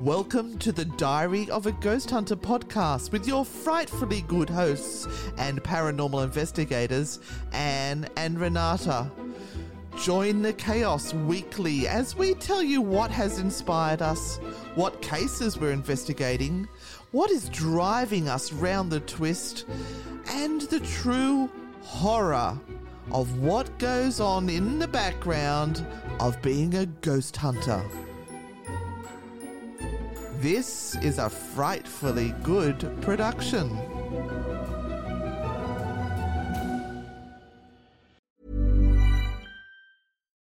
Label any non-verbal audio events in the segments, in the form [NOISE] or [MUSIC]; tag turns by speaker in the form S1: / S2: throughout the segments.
S1: Welcome to the Diary of a Ghost Hunter podcast with your frightfully good hosts and paranormal investigators, Anne and Renata. Join the chaos weekly as we tell you what has inspired us, what cases we're investigating, what is driving us round the twist, and the true horror of what goes on in the background of being a ghost hunter. This is a frightfully good production.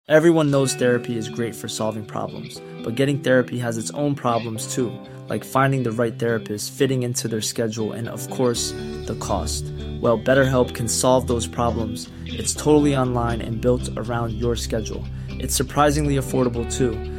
S2: Everyone knows therapy is great for solving problems, but getting therapy has its own problems too, like finding the right therapist, fitting into their schedule, and of course, the cost. Well, BetterHelp can solve those problems. It's totally online and built around your schedule. It's surprisingly affordable too.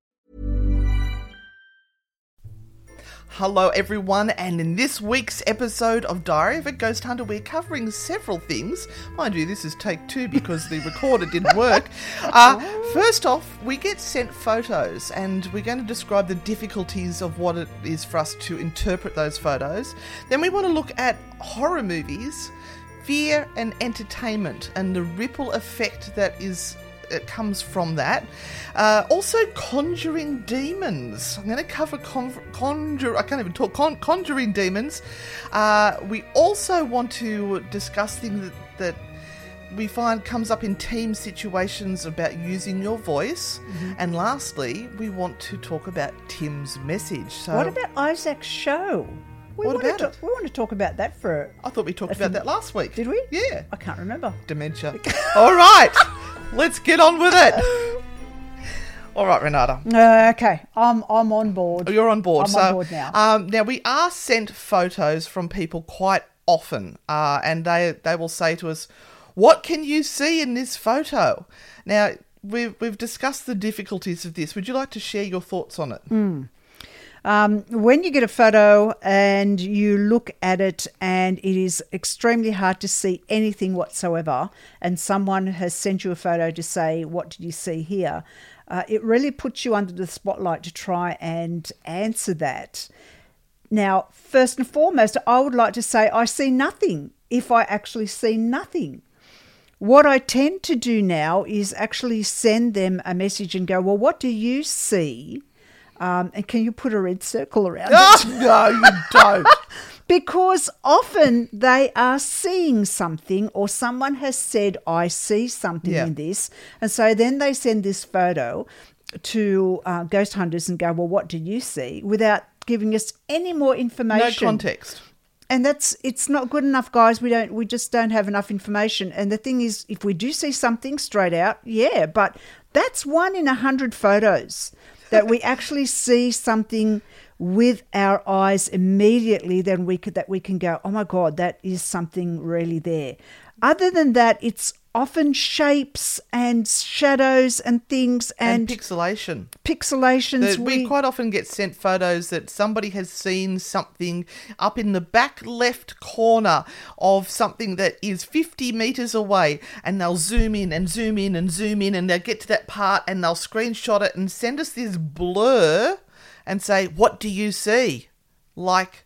S1: Hello, everyone, and in this week's episode of Diary of a Ghost Hunter, we're covering several things. Mind you, this is take two because the recorder didn't [LAUGHS] work. Uh, first off, we get sent photos, and we're going to describe the difficulties of what it is for us to interpret those photos. Then we want to look at horror movies, fear and entertainment, and the ripple effect that is it comes from that. Uh, also, conjuring demons. I'm going to cover con- conjure. I can't even talk. Con- conjuring demons. Uh, we also want to discuss things that, that we find comes up in team situations about using your voice. And lastly, we want to talk about Tim's message. So,
S3: What about Isaac's show? We
S1: What
S3: want to
S1: about it?
S3: We want to talk about that for.
S1: I thought we talked about
S3: few-
S1: that last week.
S3: Did we?
S1: Yeah.
S3: I can't remember.
S1: Dementia. [LAUGHS] All right. [LAUGHS] Let's get on with it. All right, Renata.
S3: Uh, okay, I'm I'm on board.
S1: Oh, You're on board.
S3: I'm
S1: so,
S3: on board now.
S1: Um, now we are sent photos from people quite often, uh, and they they will say to us, "What can you see in this photo?" Now we've we've discussed the difficulties of this. Would you like to share your thoughts on it?
S3: Mm. Um, when you get a photo and you look at it and it is extremely hard to see anything whatsoever, and someone has sent you a photo to say, What did you see here? Uh, it really puts you under the spotlight to try and answer that. Now, first and foremost, I would like to say I see nothing if I actually see nothing. What I tend to do now is actually send them a message and go, Well, what do you see? Um, and can you put a red circle around [LAUGHS] it? [LAUGHS]
S1: No, you don't. [LAUGHS]
S3: Because often they are seeing something, or someone has said, I see something
S1: Yeah.
S3: in this. And so then they send this photo to uh, ghost hunters and go, Well, what do you see? without giving us any more information.
S1: no context.
S3: and that's it's not good enough guys we don't we just don't have enough information and the thing is if we do see something straight out yeah but that's one in a hundred photos that we actually see something with our eyes immediately then we could that we can go oh my god that is something really there. Other than that it's often shapes and shadows and things
S1: And,
S3: and,
S1: pixelation.
S3: pixelations
S1: That we quite often get sent photos that somebody has seen something up in the back left corner of something that is 50 meters away, and they'll zoom in and zoom in and zoom in, and they'll get to that part and they'll screenshot it and send us this blur and say, What do you see? Like,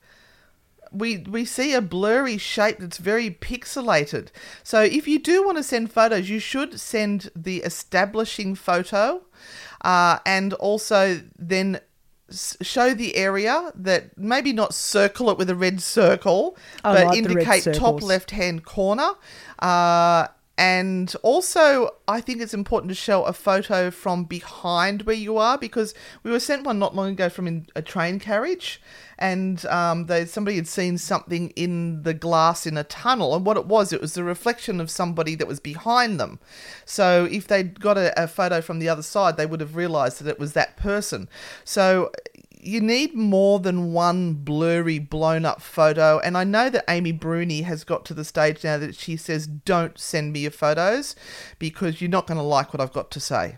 S1: we we see a blurry shape that's very pixelated. So if you do want to send photos, you should send the establishing photo, uh, and also then show the area that maybe not circle it with a red circle,
S3: I
S1: but
S3: like
S1: indicate top left hand corner. Uh, and also, I think it's important to show a photo from behind where you are because we were sent one not long ago from a train carriage, and um, they, somebody had seen something in the glass in a tunnel, and what it was, it was the reflection of somebody that was behind them. So if they'd got a, a photo from the other side, they would have realised that it was that person. So you need more than one blurry, blown up photo. And I know that Amy Bruni has got to the stage now that she says, don't send me your photos because you're not going to like what I've got to say.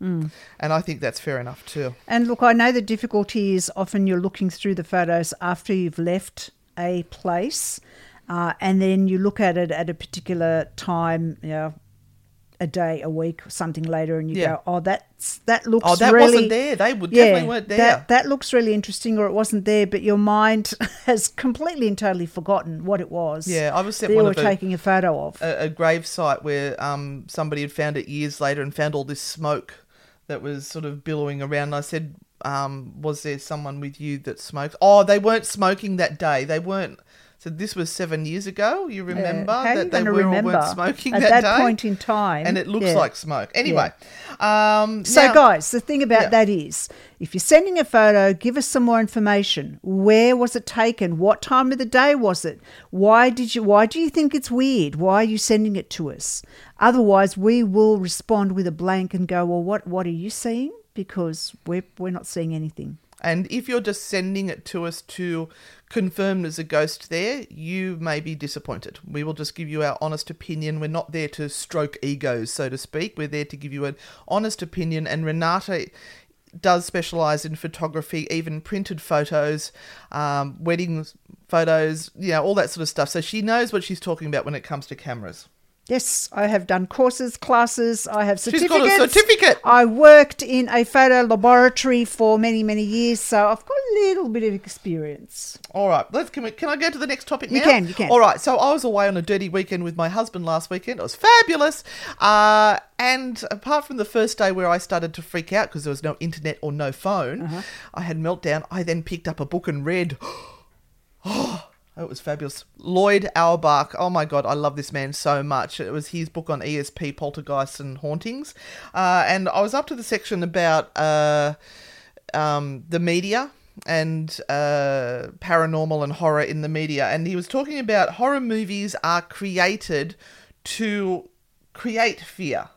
S1: And I think that's fair enough too.
S3: And look, I know the difficulty is often you're looking through the photos after you've left a place, uh, and then you look at it at a particular time, you know, a day, a week, something later, and you
S1: Yeah.
S3: go, "Oh, that's that looks
S1: Oh, that
S3: really
S1: wasn't there. They would definitely weren't there.
S3: That that looks really interesting, or it wasn't there, but your mind [LAUGHS] has completely and totally forgotten what it was.
S1: Yeah, I was
S3: you
S1: one
S3: were
S1: of a-
S3: taking a photo of.
S1: a, a grave site where um, somebody had found it years later and found all this smoke that was sort of billowing around. And I said, um, "Was there someone with you that smoked?" Oh, they weren't smoking that day. They weren't. So this was seven years ago. You remember
S3: are you
S1: that they were
S3: remember
S1: weren't smoking
S3: at
S1: that,
S3: that
S1: day?
S3: point in time?
S1: and it looks
S3: Yeah.
S1: like smoke. Anyway, um,
S3: So,
S1: now-
S3: guys, the thing about
S1: Yeah.
S3: that is if you're sending a photo, give us some more information. Where was it taken? What time of the day was it? Why did you why do you think it's weird? Why are you sending it to us? Otherwise, we will respond with a blank and go, "Well, what what are you seeing?" Because we're we're not seeing anything.
S1: And if you're just sending it to us to confirm there's a ghost there, you may be disappointed. We will just give you our honest opinion. We're not there to stroke egos, so to speak. We're there to give you an honest opinion. And Renata does specialize in photography, even printed photos, um, wedding photos, you know, all that sort of stuff. So she knows what she's talking about when it comes to cameras.
S3: Yes, I have done courses, classes. I have
S1: She's
S3: certificates.
S1: got a certificate.
S3: I worked in a photo laboratory for many, many years, so I've got a little bit of experience.
S1: All right, let's can, we, can I go to the next topic
S3: You
S1: now?
S3: can, you can.
S1: All right, so I was away on a dirty weekend with my husband last weekend. It was fabulous. Uh, and apart from the first day where I started to freak out because there was no internet or no phone,
S3: Uh-huh.
S1: I had meltdown. I then picked up a book and read. [GASPS] Oh, it was fabulous. Loyd Auerbach. Oh my God, I love this man so much. It was his book on ESP, poltergeists, and hauntings. Uh, and I was up to the section about uh, um, the media and uh, paranormal and horror in the media. And he was talking about horror movies are created to create fear,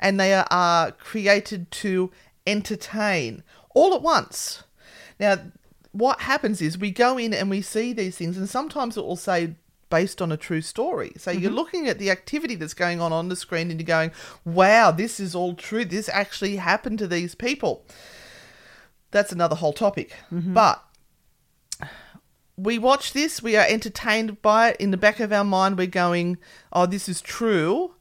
S1: and they are created to entertain all at once. Now, what happens is we go in and we see these things, and sometimes it will say based on a true story. So you're mm-hmm. looking at the activity that's going on on the screen and you're going, wow, this is all true. This actually happened to these people. That's another whole topic. Mm-hmm. But we watch this, we are entertained by it. In the back of our mind, we're going, oh, this is true.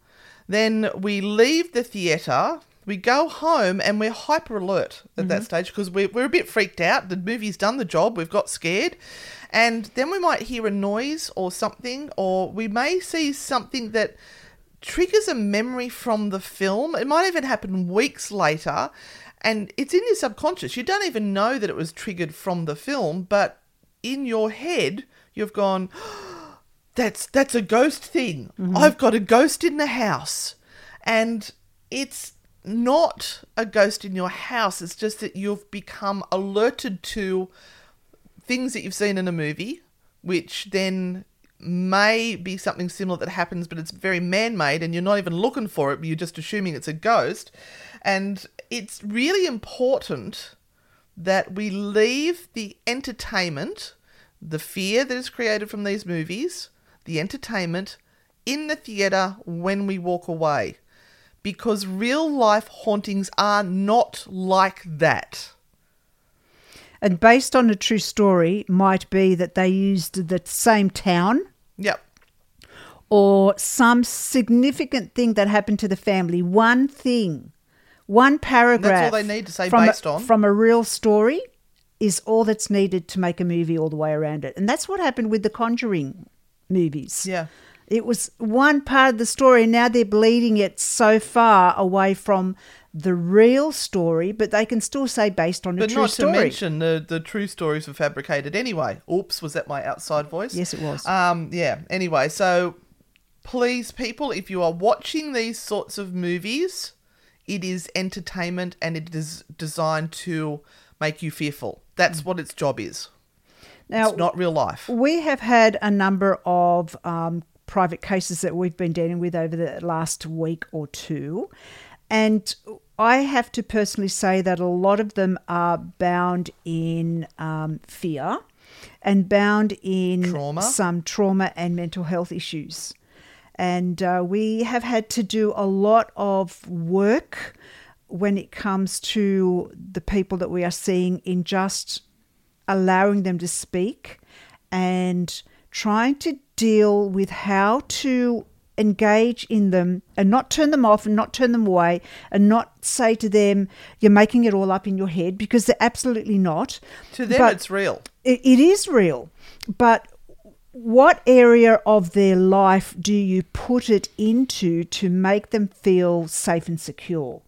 S1: Then we leave the theatre, we go home, and we're hyper alert at that mm-hmm. stage because we're, we're a bit freaked out. The movie's done the job, we've got scared. And then we might hear a noise or something, or we may see something that triggers a memory from the film. It might even happen weeks later, and it's in your subconscious. You don't even know that it was triggered from the film, but in your head, you've gone, [GASPS] "That's that's a ghost thing. Mm-hmm. I've got a ghost in the house," and it's not a ghost in your house. It's just that you've become alerted to things that you've seen in a movie, which then may be something similar that happens, but it's very man made and you're not even looking for it, you're just assuming it's a ghost. And it's really important that we leave the entertainment, the fear that is created from these movies, the entertainment in the theatre when we walk away. Because real life hauntings are not like that.
S3: And based on a true story, might be that they used the same town
S1: Yep.
S3: or some significant thing that happened to the family. One thing, one paragraph.
S1: And that's all they need to say
S3: from
S1: based
S3: a,
S1: on.
S3: From a real story, is all that's needed to make a movie all the way around it. And that's what happened with the Conjuring movies.
S1: Yeah.
S3: It was one part of the story, and now they're bleeding it so far away from the real story, but they can still say based on a
S1: But
S3: true
S1: not
S3: story.
S1: to mention the the true stories were fabricated anyway. Oops, was that my outside voice?
S3: Yes, it was.
S1: Um, yeah. Anyway, so please, people, if you are watching these sorts of movies, it is entertainment and it is designed to make you fearful. That's what its job is.
S3: now,
S1: It's not real life.
S3: We have had a number of um, private cases that we've been dealing with over the last week or two. And I have to personally say that a lot of them are bound in um, fear and bound in
S1: Trauma.
S3: some trauma and mental health issues. And uh, we have had to do a lot of work when it comes to the people that we are seeing in just allowing them to speak and trying to deal with how to engage in them and not turn them off and not turn them away and not say to them you're making it all up in your head because they're absolutely not.
S1: To them,
S3: But
S1: it's real.
S3: it, it is real. But what area of their life do you put it into to make them feel safe and secure?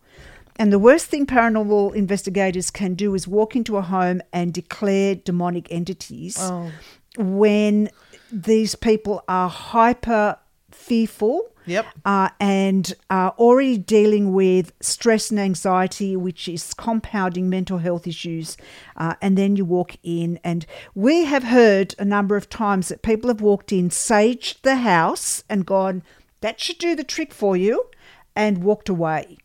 S3: And the worst thing paranormal investigators can do is walk into a home and declare demonic entities oh. when these people are hyper fearful
S1: Yep.
S3: uh, and are already dealing with stress and anxiety, which is compounding mental health issues. Uh, and then you walk in, and we have heard a number of times that people have walked in, saged the house, and gone, that should do the trick for you, and walked away.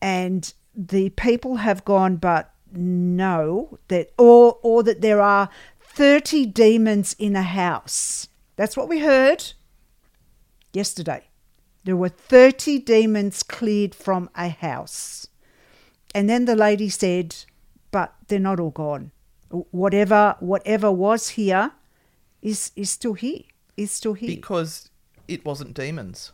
S3: And the people have gone, but no, that or or that there are 30 demons in a house. That's what we heard yesterday. There were 30 demons cleared from a house. And then the lady said, but they're not all gone. Whatever whatever was here is is still here. Is still here.
S1: Because it wasn't demons.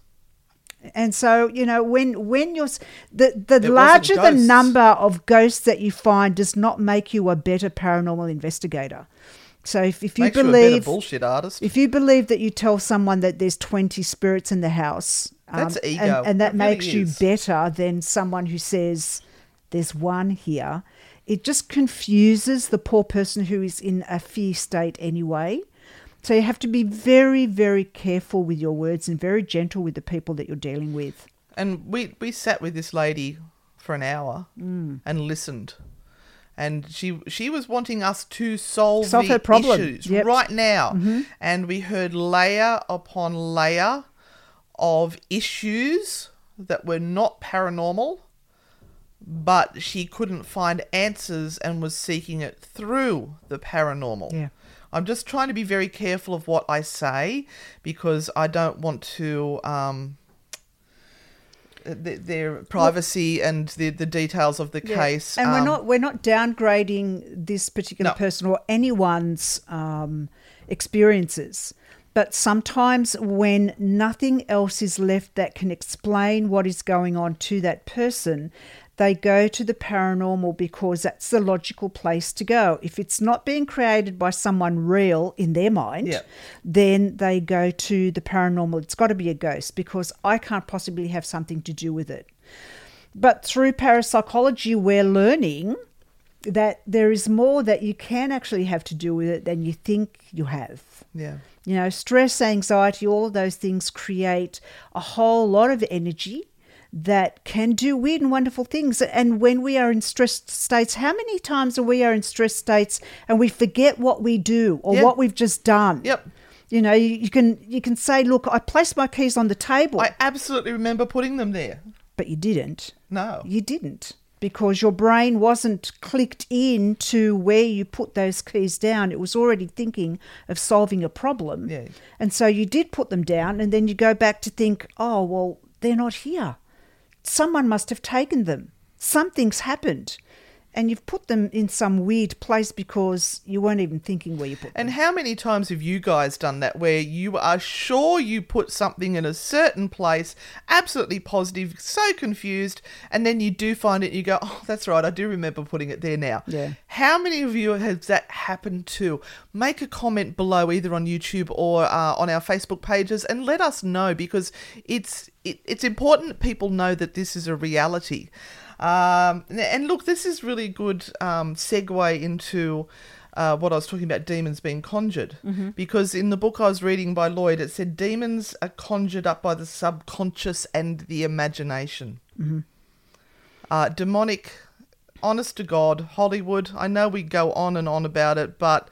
S3: And so, you know, when when you're the the
S1: wasn't
S3: larger the number of ghosts that you find does not make you a better paranormal investigator. So if, if you
S1: Makes you a
S3: believe
S1: bullshit artist.
S3: if you believe that you tell someone that there's 20 spirits in the house, um,
S1: That's ego.
S3: and, and that
S1: It really
S3: makes you
S1: is.
S3: better than someone who says there's one here, it just confuses the poor person who is in a fear state anyway. So you have to be very, very careful with your words and very gentle with the people that you're dealing with.
S1: And we we sat with this lady for an hour
S3: Mm.
S1: and listened. And she she was wanting us to solve,
S3: Solve
S1: the
S3: her problem.
S1: issues
S3: Yep. Mm-hmm.
S1: right now. And we heard layer upon layer of issues that were not paranormal, but she couldn't find answers and was seeking it through the paranormal.
S3: Yeah.
S1: I'm just trying to be very careful of what I say because I don't want to um, th- their privacy and the, the details of the case.
S3: And we're
S1: um,
S3: not we're not downgrading this particular
S1: No.
S3: person or anyone's um, experiences. But sometimes when nothing else is left that can explain what is going on to that person, they go to the paranormal because that's the logical place to go. If it's not being created by someone real in their mind,
S1: Yeah.
S3: then they go to the paranormal. It's got to be a ghost because I can't possibly have something to do with it. But through parapsychology, we're learning that there is more that you can actually have to do with it than you think you have.
S1: Yeah.
S3: You know, stress, anxiety, all of those things create a whole lot of energy that can do weird and wonderful things. And when we are in stressed states, how many times are we are in stressed states and we forget what we do or
S1: Yeah.
S3: what we've just done?
S1: Yep.
S3: You know, you, you can you can say, "Look, I placed my keys on the table,"
S1: I absolutely remember putting them there.
S3: but you didn't.
S1: No.
S3: You didn't because your brain wasn't clicked in to where you put those keys down. It was already thinking of solving a problem.
S1: Yeah.
S3: And so you did put them down and then you go back to think, oh, well, they're not here. Someone must have taken them. Something's happened. and you've put them in some weird place because you weren't even thinking where you put them.
S1: And how many times have you guys done that where you are sure you put something in a certain place, absolutely positive, so confused, and then you do find it and you go, oh, that's right, I do remember putting it there now.
S3: Yeah.
S1: How many of you has that happened to? Make a comment below either on YouTube or uh, on our Facebook pages and let us know because it's it, it's important that people know that this is a reality. Um, and look, this is really good um, segue into uh, what I was talking about demons being conjured. Because in the book I was reading by Loyd, it said demons are conjured up by the subconscious and the imagination. Uh, demonic, honest to God, Hollywood, I know we go on and on about it, but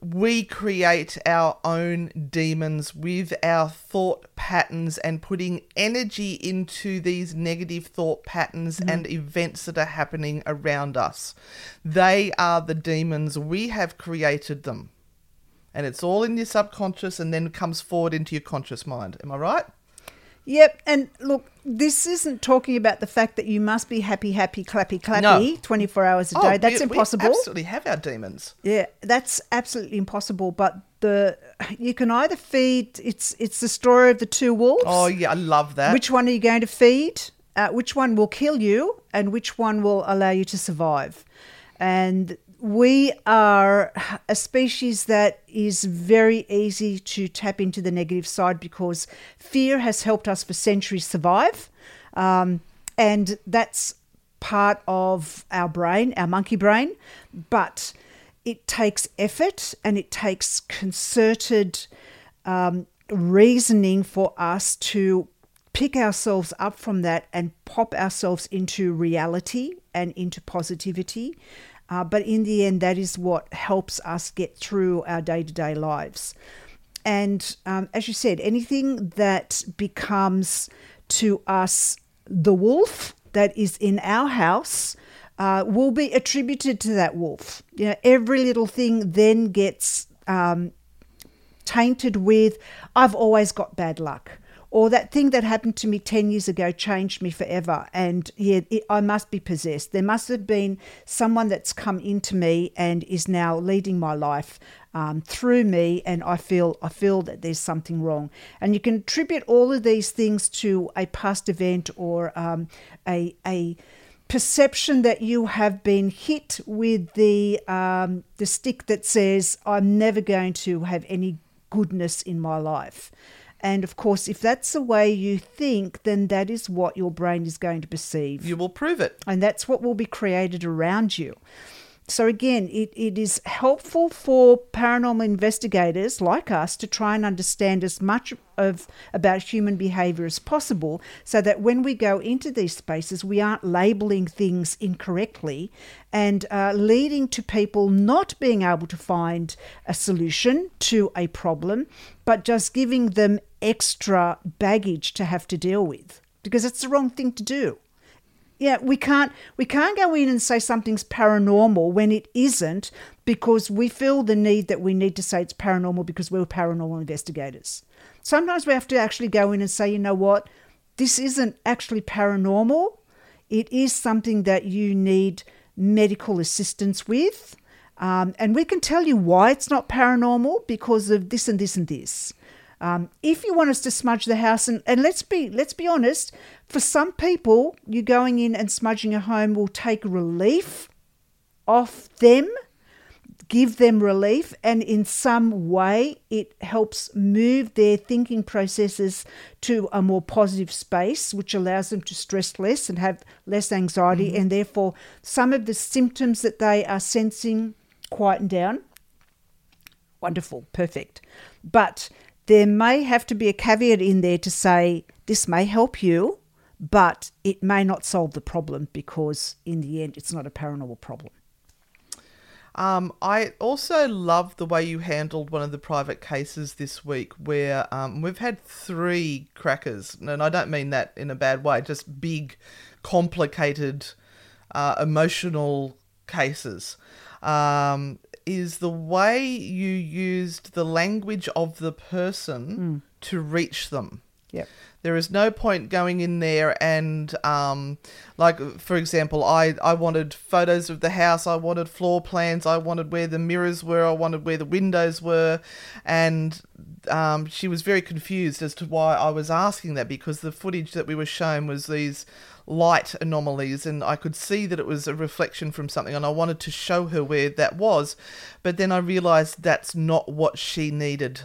S1: we create our own demons with our thought patterns and putting energy into these negative thought patterns mm-hmm. and events that are happening around us. They are the demons. We have created them. And it's all in your subconscious and then comes forward into your conscious mind. Am I right?
S3: Yep, and look, this isn't talking about the fact that you must be happy, happy, clappy, clappy,
S1: No.
S3: 24 hours a day. That's
S1: we- we
S3: impossible.
S1: absolutely have our demons.
S3: Yeah, that's absolutely impossible. But the you can either feed. It's it's the story of the two wolves.
S1: Oh, yeah, I love that.
S3: Which one are you going to feed? Uh, which one will kill you, and which one will allow you to survive? And we are a species that is very easy to tap into the negative side because fear has helped us for centuries survive. Um, and that's part of our brain, our monkey brain. But it takes effort and it takes concerted um, reasoning for us to pick ourselves up from that and pop ourselves into reality and into positivity. Uh, but in the end, that is what helps us get through our day to day lives. And um, as you said, anything that becomes to us the wolf that is in our house uh, will be attributed to that wolf. You know, every little thing then gets um, tainted with, I've always got bad luck. Or that thing that happened to me 10 years ago changed me forever. And yeah, it, I must be possessed. There must have been someone that's come into me and is now leading my life um, through me. And I feel, I feel that there's something wrong. And you can attribute all of these things to a past event or um, a, a, perception that you have been hit with the um, the stick that says I'm never going to have any goodness in my life. And of course, if that's the way you think, then that is what your brain is going to perceive.
S1: You will prove it.
S3: and that's what will be created around you. So, again, it, it is helpful for paranormal investigators like us to try and understand as much of about human behavior as possible so that when we go into these spaces, we aren't labeling things incorrectly and uh, leading to people not being able to find a solution to a problem, but just giving them extra baggage to have to deal with because it's the wrong thing to do. Yeah we can't we can't go in and say something's paranormal when it isn't because we feel the need that we need to say it's paranormal because we're paranormal investigators. Sometimes we have to actually go in and say you know what? This isn't actually paranormal. It is something that you need medical assistance with um, and we can tell you why it's not paranormal because of this and this and this um, if you want us to smudge the house, and, and let's be let's be honest, for some people, you going in and smudging a home will take relief off them, give them relief, and in some way it helps move their thinking processes to a more positive space, which allows them to stress less and have less anxiety, and therefore some of the symptoms that they are sensing quieten down wonderful, perfect. But there may have to be a caveat in there to say this may help you, but it may not solve the problem because in the end it's not a paranormal problem.
S1: Um, I also love the way you handled one of the private cases this week where um, we've had three crackers, and I don't mean that in a bad way, just big, complicated, uh, emotional cases. Um, is the way you used the language of the person to reach them.
S3: Yep.
S1: There is no point going in there and, um, like, for example, I, I wanted photos of the house, I wanted floor plans, I wanted where the mirrors were, I wanted where the windows were, and um, she was very confused as to why I was asking that because the footage that we were shown was these light anomalies and I could see that it was a reflection from something and I wanted to show her where that was. But then I realized that's not what she needed.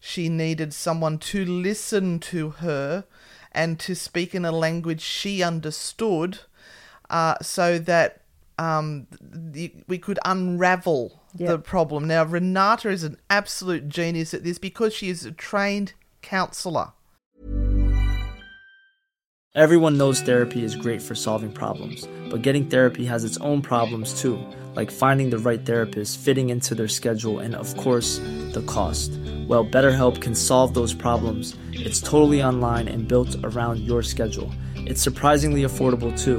S1: She needed someone to listen to her and to speak in a language she understood uh, so that um, the, we could unravel
S3: Yep.
S1: the problem. Now, Renata is an absolute genius at this because she is a trained counselor.
S2: Everyone knows therapy is great for solving problems, but getting therapy has its own problems too, like finding the right therapist, fitting into their schedule, and of course, the cost. Well, BetterHelp can solve those problems. It's totally online and built around your schedule. It's surprisingly affordable too.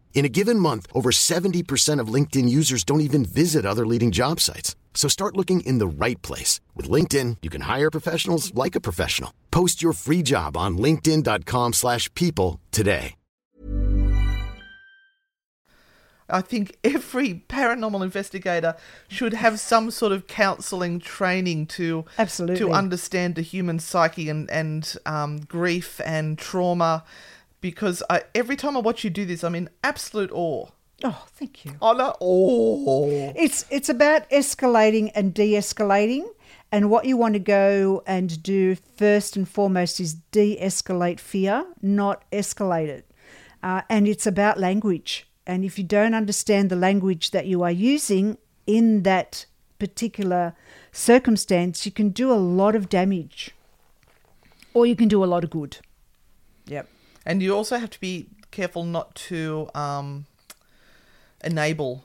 S4: In a given month, over 70% of LinkedIn users don't even visit other leading job sites. So start looking in the right place. With LinkedIn, you can hire professionals like a professional. Post your free job on linkedin.com/people slash people today.
S1: I think every paranormal investigator should have some sort of counselling training to
S3: Absolutely.
S1: to understand the human psyche and and um, grief and trauma, because I, every time I watch you do this, I'm in absolute awe.
S3: Oh, thank you.
S1: Awe.
S3: It's it's about escalating and de-escalating, and what you want to go and do first and foremost is de-escalate fear, not escalate it. Uh, and it's about language. And if you don't understand the language that you are using in that particular circumstance, you can do a lot of damage, or you can do a lot of good. Yep.
S1: And you also have to be careful not to um, enable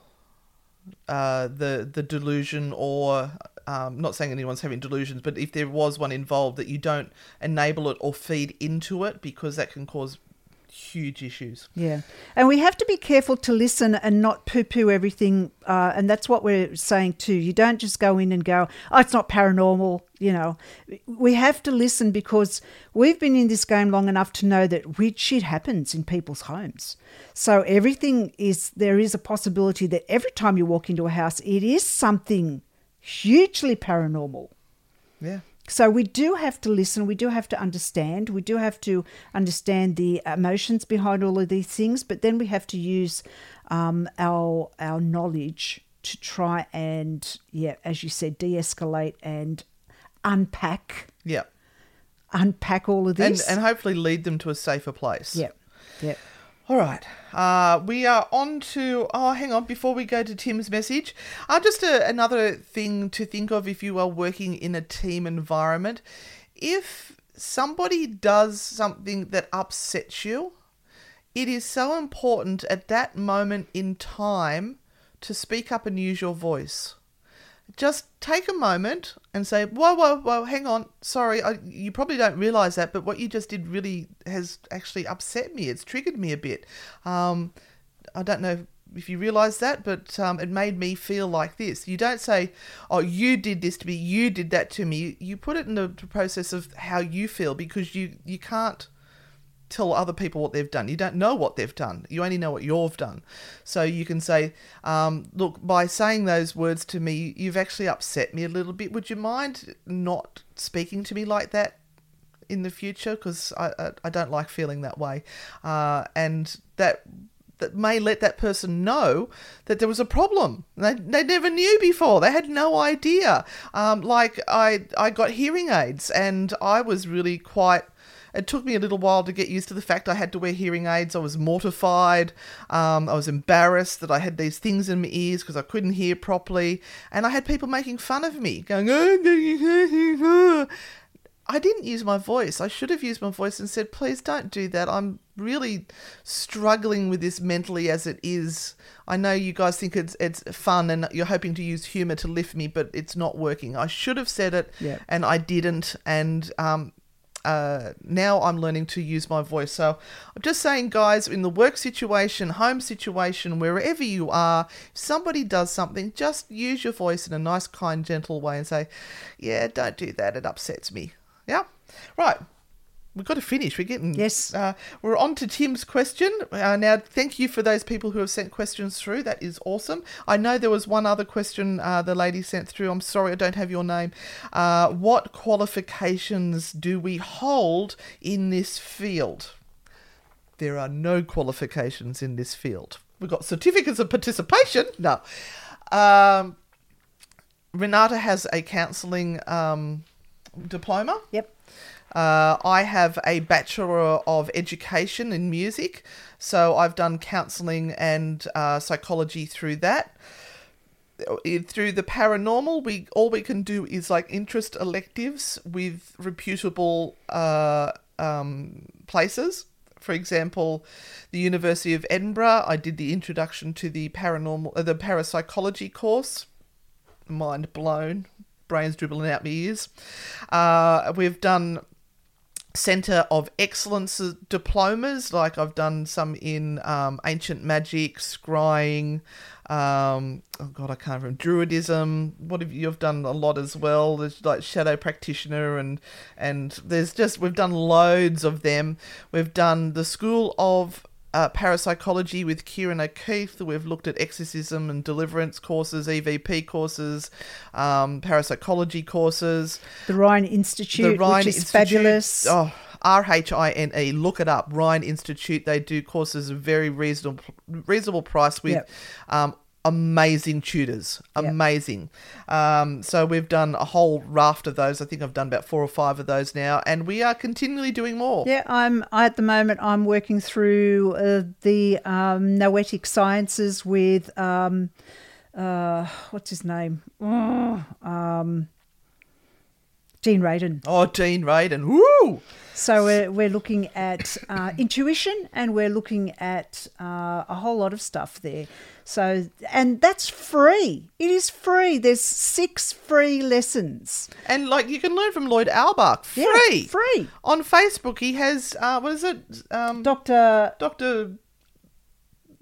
S1: uh, the the delusion or um, not saying anyone's having delusions, but if there was one involved, that you don't enable it or feed into it because that can cause huge issues.
S3: Yeah. And we have to be careful to listen and not poo poo everything. Uh, and that's what we're saying too. You don't just go in and go, oh, it's not paranormal. You know, we have to listen because we've been in this game long enough to know that weird shit happens in people's homes. So everything is, there is a possibility that every time you walk into a house, it is something hugely paranormal.
S1: Yeah.
S3: So we do have to listen, we do have to understand, we do have to understand the emotions behind all of these things, but then we have to use um, our our knowledge to try and yeah, as you said, de-escalate and unpack
S1: Yeah.
S3: unpack all of
S1: And,
S3: this.
S1: and hopefully lead them to a safer place.
S3: yeah, yeah.
S1: All right. Uh, we are on to. Oh, hang on. Before we go to Tim's message, uh, just a, another thing to think of if you are working in a team environment. If somebody does something that upsets you, it is so important at that moment in time to speak up and use your voice just take a moment and say, whoa, whoa, whoa, hang on. Sorry, I, you probably don't realize that, but what you just did really has actually upset me. It's triggered me a bit. Um, I don't know if you realize that, but um, it made me feel like this. You don't say, oh, you did this to me, you did that to me. You put it in the process of how you feel because you, you can't tell other people what they've done. You don't know what they've done. You only know what you've done. So you can say, um, look, by saying those words to me, you've actually upset me a little bit. Would you mind not speaking to me like that in the future? Because I, I, I don't like feeling that way. Uh, and that that may let that person know that there was a problem. They, they never knew before. They had no idea. Um, like I I got hearing aids and I was really quite it took me a little while to get used to the fact I had to wear hearing aids. I was mortified. Um, I was embarrassed that I had these things in my ears because I couldn't hear properly. And I had people making fun of me, going, oh, I didn't use my voice. I should have used my voice and said, please don't do that. I'm really struggling with this mentally as it is. I know you guys think it's it's fun and you're hoping to use humor to lift me, but it's not working. I should have said it
S3: Yeah.
S1: and I didn't. And um, uh, now I'm learning to use my voice. So I'm just saying, guys, in the work situation, home situation, wherever you are, if somebody does something, just use your voice in a nice, kind, gentle way and say, yeah, don't do that. It upsets me. Yeah? Right. We've got to finish. We're getting
S3: Yes.
S1: Uh, we're on to Tim's question uh, now. Thank you for those people who have sent questions through. That is awesome. I know there was one other question uh, the lady sent through. I'm sorry, I don't have your name. Uh, what qualifications do we hold in this field? There are no qualifications in this field. We've got certificates of participation. No. Um, Renata has a counselling um, diploma.
S3: Yep.
S1: Uh, I have a Bachelor of Education in Music, so I've done counselling and uh, psychology through that. Uh, Through the paranormal, we all we can do is like interest electives with reputable uh, um, places. For example, the University of Edinburgh, I did the introduction to the paranormal, uh, the parapsychology course mind blown, brains dribbling out my ears. Uh, we've done Centre of Excellence diplomas, like I've done some in um, ancient magic, scrying. Um, oh god, I can't remember Druidism. What have you? You've done a lot as well. There's like shadow practitioner and and there's just we've done loads of them. We've done the School of uh, parapsychology with Ciarán O'Keeffe. We've looked at exorcism and deliverance courses, EVP courses, um, parapsychology courses.
S3: The Rhine Institute, which is fabulous.
S1: Oh, R H I N E. Look it up. Rhine Institute. They do courses at very reasonable reasonable price with
S3: Yep.
S1: um, amazing tutors.
S3: Yep.
S1: Amazing. Um, so we've done a whole raft of those. I think I've done about four or five of those now, and we are continually doing more.
S3: Yeah, I'm I, at the moment. I'm working through uh, the um, noetic sciences with um, uh, what's his name? Oh, um, Dean Radin.
S1: Oh, Dean Radin. Woo!
S3: So we're, we're looking at uh, intuition and we're looking at uh, a whole lot of stuff there. So, and that's free. It is free. There's six free lessons.
S1: And like you can learn from Loyd Auerbach free.
S3: Yeah, free.
S1: On Facebook, he has uh, what is it? Um,
S3: Dr.
S1: Doctor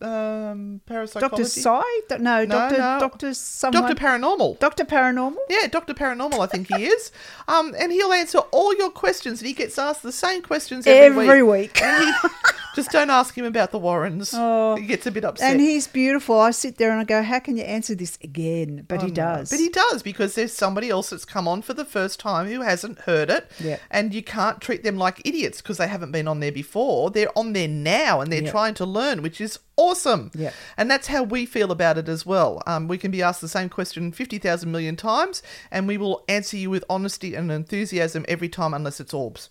S1: um, parapsychology.
S3: Dr. Sai? Do- No,
S1: No,
S3: Dr.
S1: no.
S3: Dr. Someone.
S1: Doctor Paranormal.
S3: Dr. Paranormal?
S1: Yeah, Doctor Paranormal, I think he is. Um, and he'll answer all your questions, and he gets asked the same questions every,
S3: Every week.
S1: And he, [LAUGHS] just don't ask him about the Warrens.
S3: Oh.
S1: he gets a bit upset.
S3: And he's beautiful. I sit there and I go, how can you answer this again? But he
S1: No,
S3: does.
S1: But he does because there's somebody else that's come on for the first time who hasn't heard it.
S3: Yeah.
S1: And you can't treat them like idiots because they haven't been on there before. They're on there now and they're
S3: Yeah.
S1: trying to learn, which is awesome.
S3: Yeah.
S1: And that's how we feel about it as well. Um, we can be asked the same question 50,000 million times and we will answer you with honesty and enthusiasm every time unless it's orbs.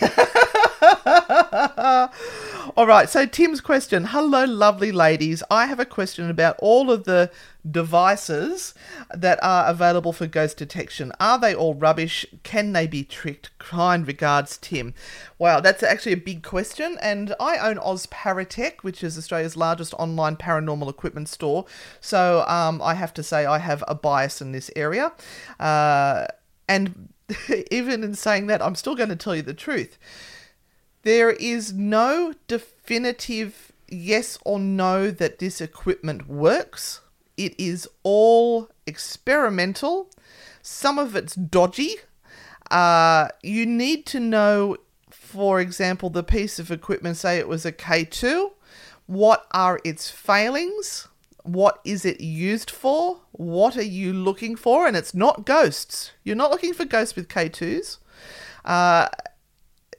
S1: [LAUGHS] All right, so Tim's question. Hello, lovely ladies. I have a question about all of the devices that are available for ghost detection. Are they all rubbish? Can they be tricked? Kind regards, Tim. Wow, that's actually a big question. And I own Oz Paratech, which is Australia's largest online paranormal equipment store. So um, I have to say I have a bias in this area. Uh, and [LAUGHS] even in saying that, I'm still going to tell you the truth. There is no definitive yes or no that this equipment works. It is all experimental. Some of it's dodgy. Uh, you need to know, for example, the piece of equipment, say it was a K2, what are its failings? What is it used for? What are you looking for? And it's not ghosts. You're not looking for ghosts with K2s. Uh,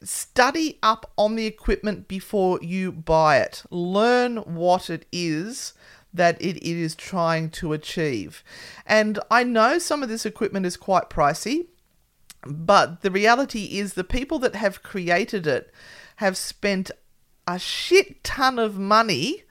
S1: study up on the equipment before you buy it. Learn what it is that it is trying to achieve. And I know some of this equipment is quite pricey, but the reality is the people that have created it have spent a shit ton of money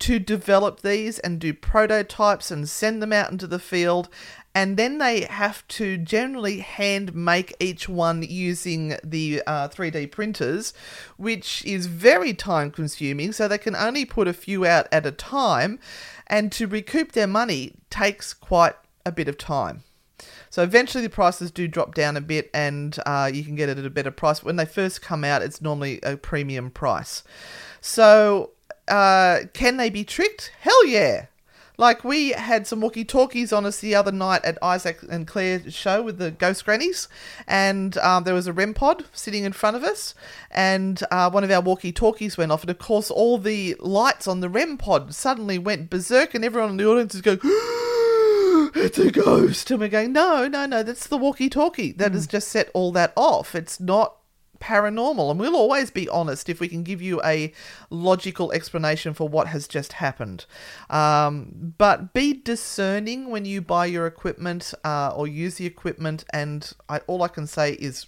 S1: to develop these and do prototypes and send them out into the field and then they have to generally hand make each one using the uh, 3D printers, which is very time consuming. So they can only put a few out at a time, and to recoup their money takes quite a bit of time. So eventually the prices do drop down a bit and uh, you can get it at a better price. When they first come out, it's normally a premium price. So uh, can they be tricked? Hell yeah. Like we had some walkie talkies on us the other night at Isaac and Claire's show with the Ghost Grannies, and um, there was a REM pod sitting in front of us, and uh, one of our walkie talkies went off, and of course all the lights on the REM pod suddenly went berserk, and everyone in the audience is going. [GASPS] it's a ghost. And we're going, no, no, no, that's the walkie talkie that has just set all that off. It's not paranormal. And we'll always be honest if we can give you a logical explanation for what has just happened. Um, but be discerning when you buy your equipment uh, or use the equipment. And I, all I can say is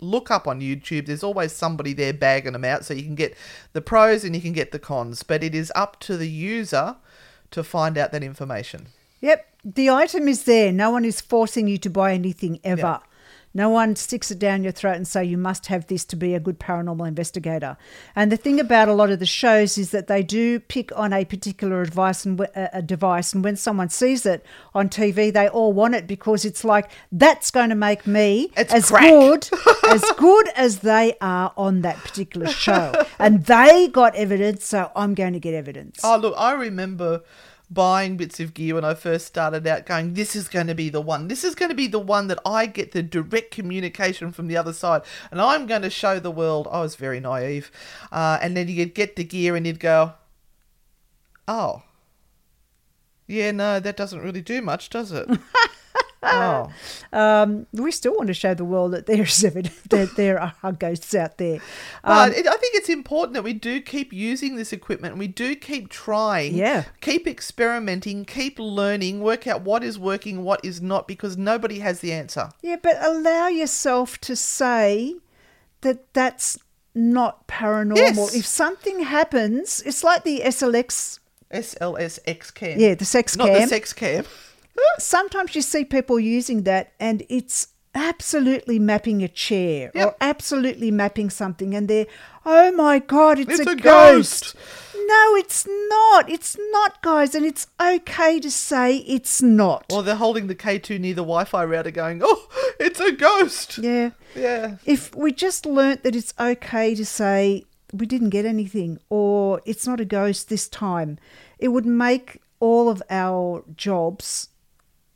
S1: look up on YouTube. There's always somebody there bagging them out, so you can get the pros and you can get the cons. But it is up to the user to find out that information.
S3: Yep, the item is there. No one is forcing you to buy anything ever.
S1: Yeah.
S3: No one sticks it down your throat and say you must have this to be a good paranormal investigator. And the thing about a lot of the shows is that they do pick on a particular advice and a uh, a device, and when someone sees it on TV, they all want it because it's like that's going to make me
S1: It's
S3: as
S1: crack."
S3: good [LAUGHS] as good as they are on that particular show. and they got evidence, so I'm going to get evidence.
S1: Oh, look, I remember buying bits of gear when I first started out, going, This is going to be the one. This is going to be the one that I get the direct communication from the other side. And I'm going to show the world. I was very naive. Uh, and then you'd get the gear and you'd go, Oh. Yeah, no, that doesn't really do much, does it? [LAUGHS] oh. [LAUGHS]
S3: Um, we still want to show the world that there's [LAUGHS] that there are ghosts out there.
S1: But
S3: Um,
S1: it, I think it's important that we do keep using this equipment and we do keep trying.
S3: Yeah.
S1: Keep experimenting, keep learning, work out what is working, what is not, because nobody has the answer.
S3: Yeah, but allow yourself to say that that's not paranormal.
S1: Yes.
S3: If something happens, it's like the SLX,
S1: SLSX cam.
S3: yeah, the sex cam.
S1: Not
S3: cam.
S1: the sex cam.
S3: Sometimes you see people using that and it's absolutely mapping a chair or absolutely mapping something and they're, oh my God, it's,
S1: It's
S3: a,
S1: a
S3: ghost.
S1: ghost.
S3: No, it's not. It's not, guys. And it's okay to say it's not.
S1: Or they're holding the K2 near the Wi Fi router going, oh, it's a ghost.
S3: yeah.
S1: Yeah.
S3: if we just learnt that it's okay to say we didn't get anything or it's not a ghost this time, it would make all of our jobs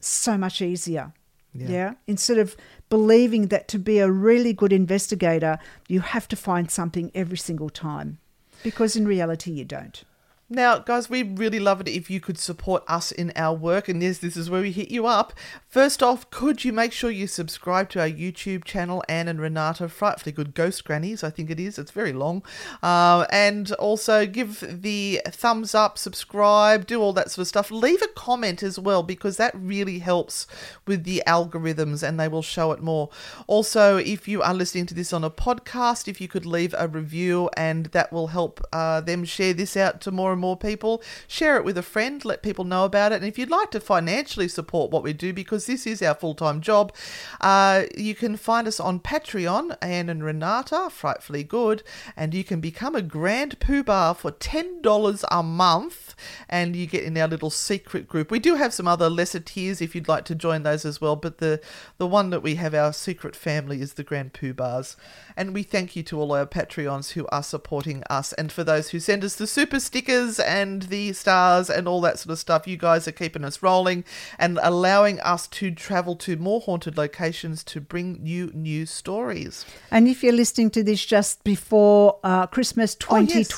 S3: so much easier. Yeah. Instead of believing that to be a really good investigator, you have to find something every single time. Because in reality, you don't.
S1: Now, guys, we'd really love it if you could support us in our work, and this this is where we hit you up. First off, could you make sure you subscribe to our YouTube channel, Anne and Renata, frightfully good ghost grannies, I think it is. It's very long, uh, and also give the thumbs up, subscribe, do all that sort of stuff. Leave a comment as well because that really helps with the algorithms, and they will show it more. Also, if you are listening to this on a podcast, if you could leave a review, and that will help uh, them share this out to more and more people. Share it with a friend, let people know about it. And if you'd like to financially support what we do, because this is our full time job, uh, you can find us on Patreon, Anne and Renata, frightfully good, and you can become a grand poobah for $10 a month, and you get in our little secret group. We do have some other lesser tiers if you'd like to join those as well, but the, the one that we have, our secret family, is the grand Poo poobahs. And we thank you to all our Patreons who are supporting us, and for those who send us the super stickers and the stars and all that sort of stuff. You guys are keeping us rolling and allowing us to travel to more haunted locations to bring you new stories.
S3: And if you're listening to this just before uh, Christmas
S1: Oh, yes.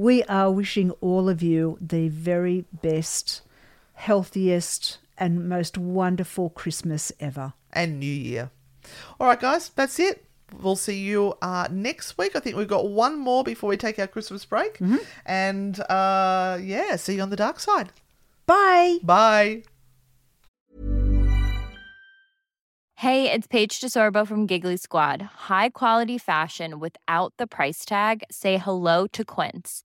S3: 2022, we are wishing all of you the very best, healthiest, and most wonderful Christmas ever.
S1: and New Year. All right, guys, that's it. We'll see you uh, next week. I think we've got one more before we take our Christmas break. And uh, yeah, see you on the dark side.
S3: Bye.
S1: Bye.
S5: Hey, it's Paige DeSorbo from Giggly Squad. High quality fashion without the price tag. Say hello to Quince.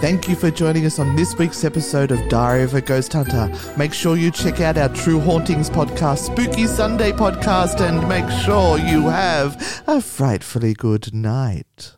S1: Thank you for joining us on this week's episode of Diary of a Ghost Hunter. Make sure you check out our True Hauntings podcast, Spooky Sunday podcast, and make sure you have a frightfully good night.